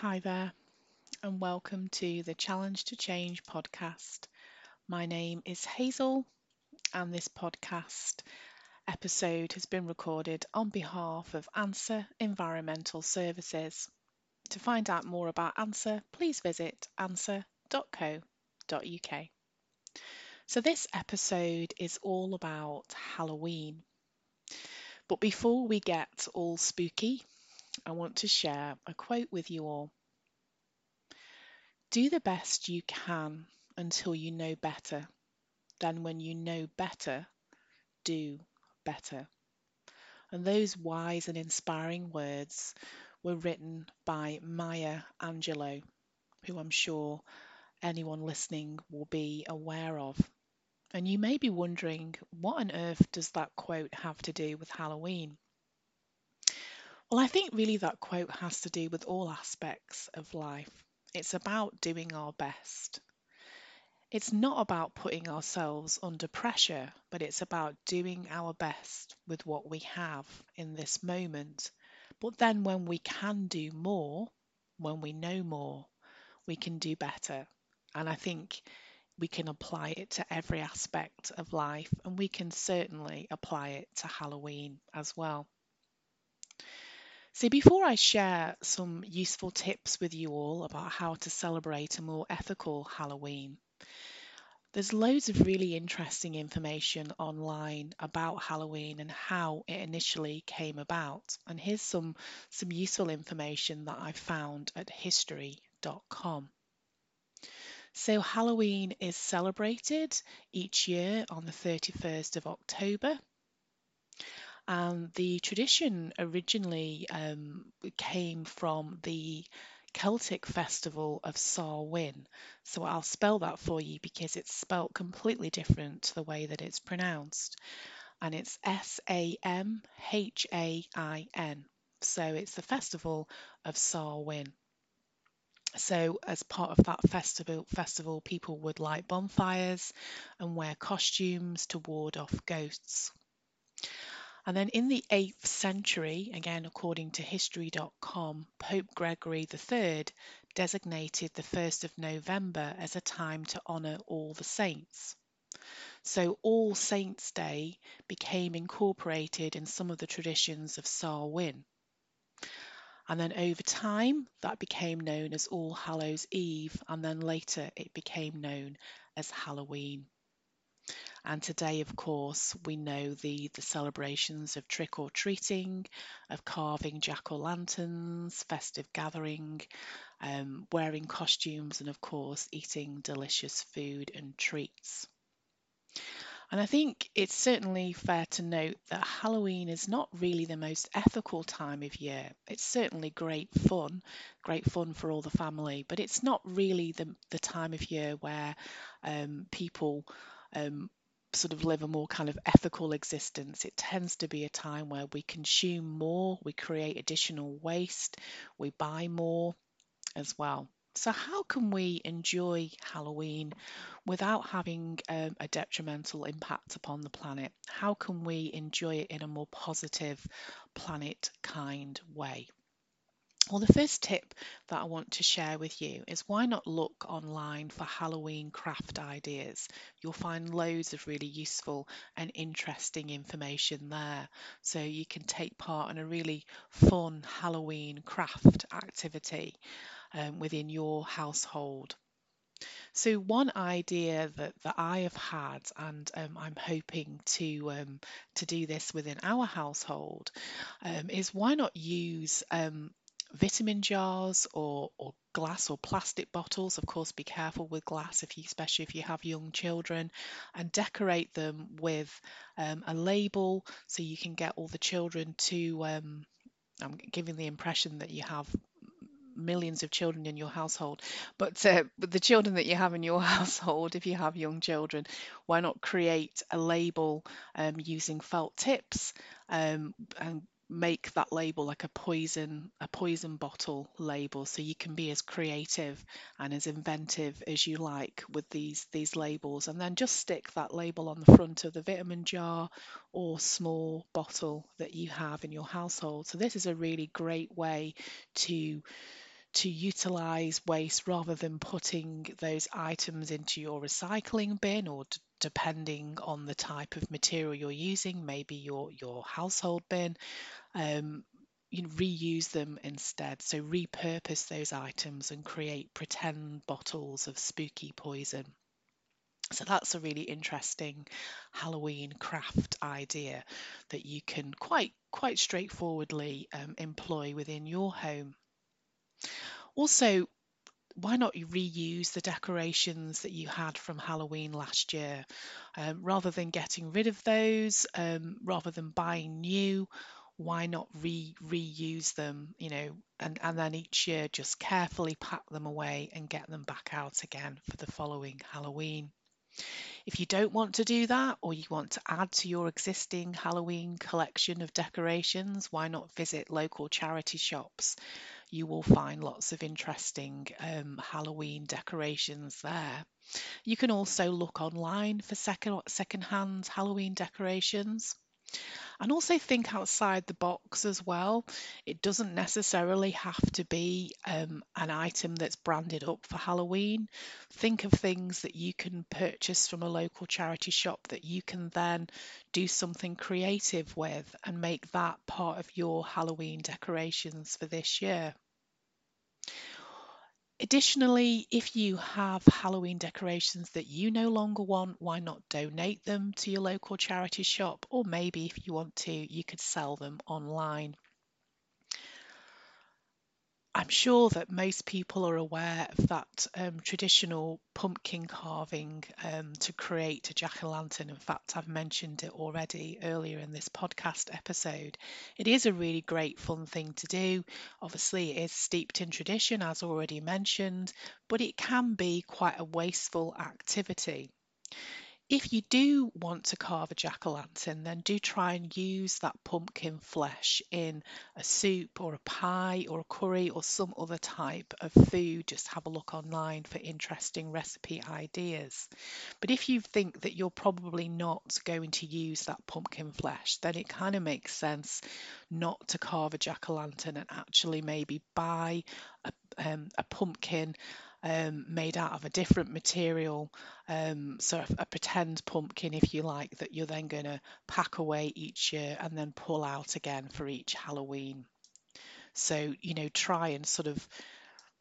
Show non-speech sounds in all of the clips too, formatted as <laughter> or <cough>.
Hi there, and welcome to the Challenge to Change podcast. My name is Hazel, and this podcast episode has been recorded on behalf of ANSWER Environmental Services. To find out more about ANSWER, please visit answer.co.uk. So, this episode is all about Halloween. But before we get all spooky, I want to share a quote with you all. Do the best you can until you know better. Then, when you know better, do better. And those wise and inspiring words were written by Maya Angelou, who I'm sure anyone listening will be aware of. And you may be wondering, what on earth does that quote have to do with Halloween? Well, I think really that quote has to do with all aspects of life. It's about doing our best. It's not about putting ourselves under pressure, but it's about doing our best with what we have in this moment. But then, when we can do more, when we know more, we can do better. And I think we can apply it to every aspect of life, and we can certainly apply it to Halloween as well. So, before I share some useful tips with you all about how to celebrate a more ethical Halloween, there's loads of really interesting information online about Halloween and how it initially came about. And here's some, some useful information that I found at history.com. So, Halloween is celebrated each year on the 31st of October. And the tradition originally um, came from the Celtic festival of Samhain. So I'll spell that for you because it's spelt completely different to the way that it's pronounced. And it's S A M H A I N. So it's the festival of Samhain. So, as part of that festival, festival, people would light bonfires and wear costumes to ward off ghosts. And then in the 8th century, again according to history.com, Pope Gregory III designated the 1st of November as a time to honour all the saints. So All Saints' Day became incorporated in some of the traditions of Samhain. And then over time, that became known as All Hallows Eve, and then later it became known as Halloween. And today, of course, we know the, the celebrations of trick or treating, of carving jack o' lanterns, festive gathering, um, wearing costumes, and of course, eating delicious food and treats. And I think it's certainly fair to note that Halloween is not really the most ethical time of year. It's certainly great fun, great fun for all the family, but it's not really the, the time of year where um, people um, sort of live a more kind of ethical existence. It tends to be a time where we consume more, we create additional waste, we buy more as well. So, how can we enjoy Halloween without having um, a detrimental impact upon the planet? How can we enjoy it in a more positive, planet kind way? Well, the first tip that I want to share with you is why not look online for Halloween craft ideas? You'll find loads of really useful and interesting information there. So you can take part in a really fun Halloween craft activity um, within your household. So one idea that, that I have had, and um, I'm hoping to um, to do this within our household, um, is why not use um, vitamin jars or, or glass or plastic bottles. Of course, be careful with glass, if you, especially if you have young children, and decorate them with um, a label so you can get all the children to. Um, I'm giving the impression that you have millions of children in your household, but, uh, the children that you have in your <laughs> household, if you have young children, why not create a label um, using felt tips um, and make that label like a poison a poison bottle label. So you can be as creative and as inventive as you like with these these labels. And then just stick that label on the front of the vitamin jar or small bottle that you have in your household. So this is a really great way to to utilize waste rather than putting those items into your recycling bin or depending on the type of material you're using, maybe your, your household bin, um, you know, reuse them instead. So repurpose those items and create pretend bottles of spooky poison. So that's a really interesting Halloween craft idea that you can quite quite straightforwardly um, employ within your home. Also, why not reuse the decorations that you had from Halloween last year? Um, rather than getting rid of those, um, rather than buying new, why not re reuse them, you know, and, and then each year just carefully pack them away and get them back out again for the following Halloween. If you don't want to do that or you want to add to your existing Halloween collection of decorations, why not visit local charity shops? You will find lots of interesting um, Halloween decorations there. You can also look online for second second-hand Halloween decorations and also think outside the box as well. It doesn't necessarily have to be um, an item that's branded up for Halloween. Think of things that you can purchase from a local charity shop that you can then do something creative with and make that part of your Halloween decorations for this year. Additionally, if you have Halloween decorations that you no longer want, why not donate them to your local charity shop? Or maybe if you want to, you could sell them online. I'm sure that most people are aware of that um, traditional pumpkin carving um, to create a jack o' lantern. In fact, I've mentioned it already earlier in this podcast episode. It is a really great, fun thing to do. Obviously, it is steeped in tradition, as already mentioned, but it can be quite a wasteful activity. If you do want to carve a jack o' lantern, then do try and use that pumpkin flesh in a soup or a pie or a curry or some other type of food. Just have a look online for interesting recipe ideas. But if you think that you're probably not going to use that pumpkin flesh, then it kind of makes sense not to carve a jack o' lantern and actually maybe buy a, um, a pumpkin um, made out of a different material, um, so a, a pretend pumpkin, if you like, that you're then going to pack away each year and then pull out again for each Halloween. So you know, try and sort of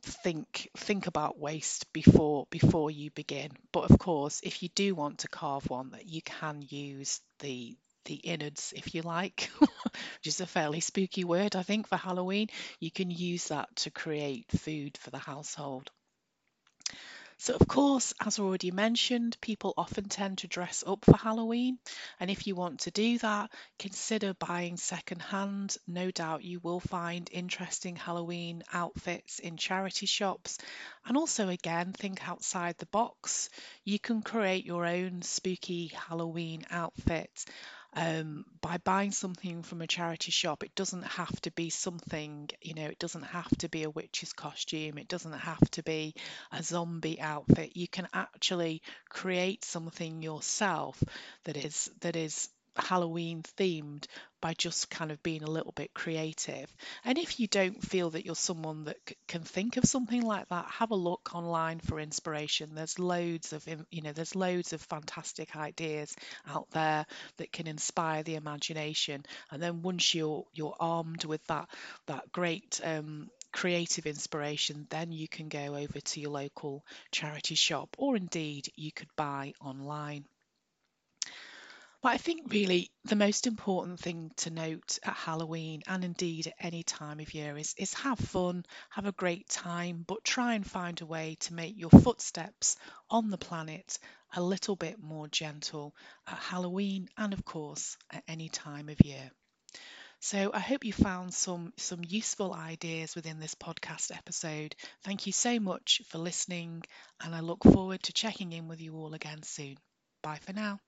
think think about waste before before you begin. But of course, if you do want to carve one, that you can use the the innards, if you like, <laughs> which is a fairly spooky word, I think, for Halloween. You can use that to create food for the household. So, of course, as already mentioned, people often tend to dress up for Halloween. And if you want to do that, consider buying secondhand. No doubt you will find interesting Halloween outfits in charity shops. And also, again, think outside the box. You can create your own spooky Halloween outfit um, by buying something from a charity shop, it doesn't have to be something, you know, it doesn't have to be a witch's costume, it doesn't have to be a zombie outfit. You can actually create something yourself that is that is Halloween themed by just kind of being a little bit creative. And if you don't feel that you're someone that c- can think of something like that, have a look online for inspiration. There's loads of you know there's loads of fantastic ideas out there that can inspire the imagination. And then once you're you're armed with that that great um, creative inspiration, then you can go over to your local charity shop or indeed you could buy online. But I think really the most important thing to note at Halloween and indeed at any time of year is, is have fun, have a great time, but try and find a way to make your footsteps on the planet a little bit more gentle at Halloween and of course at any time of year. So I hope you found some some useful ideas within this podcast episode. Thank you so much for listening and I look forward to checking in with you all again soon. Bye for now.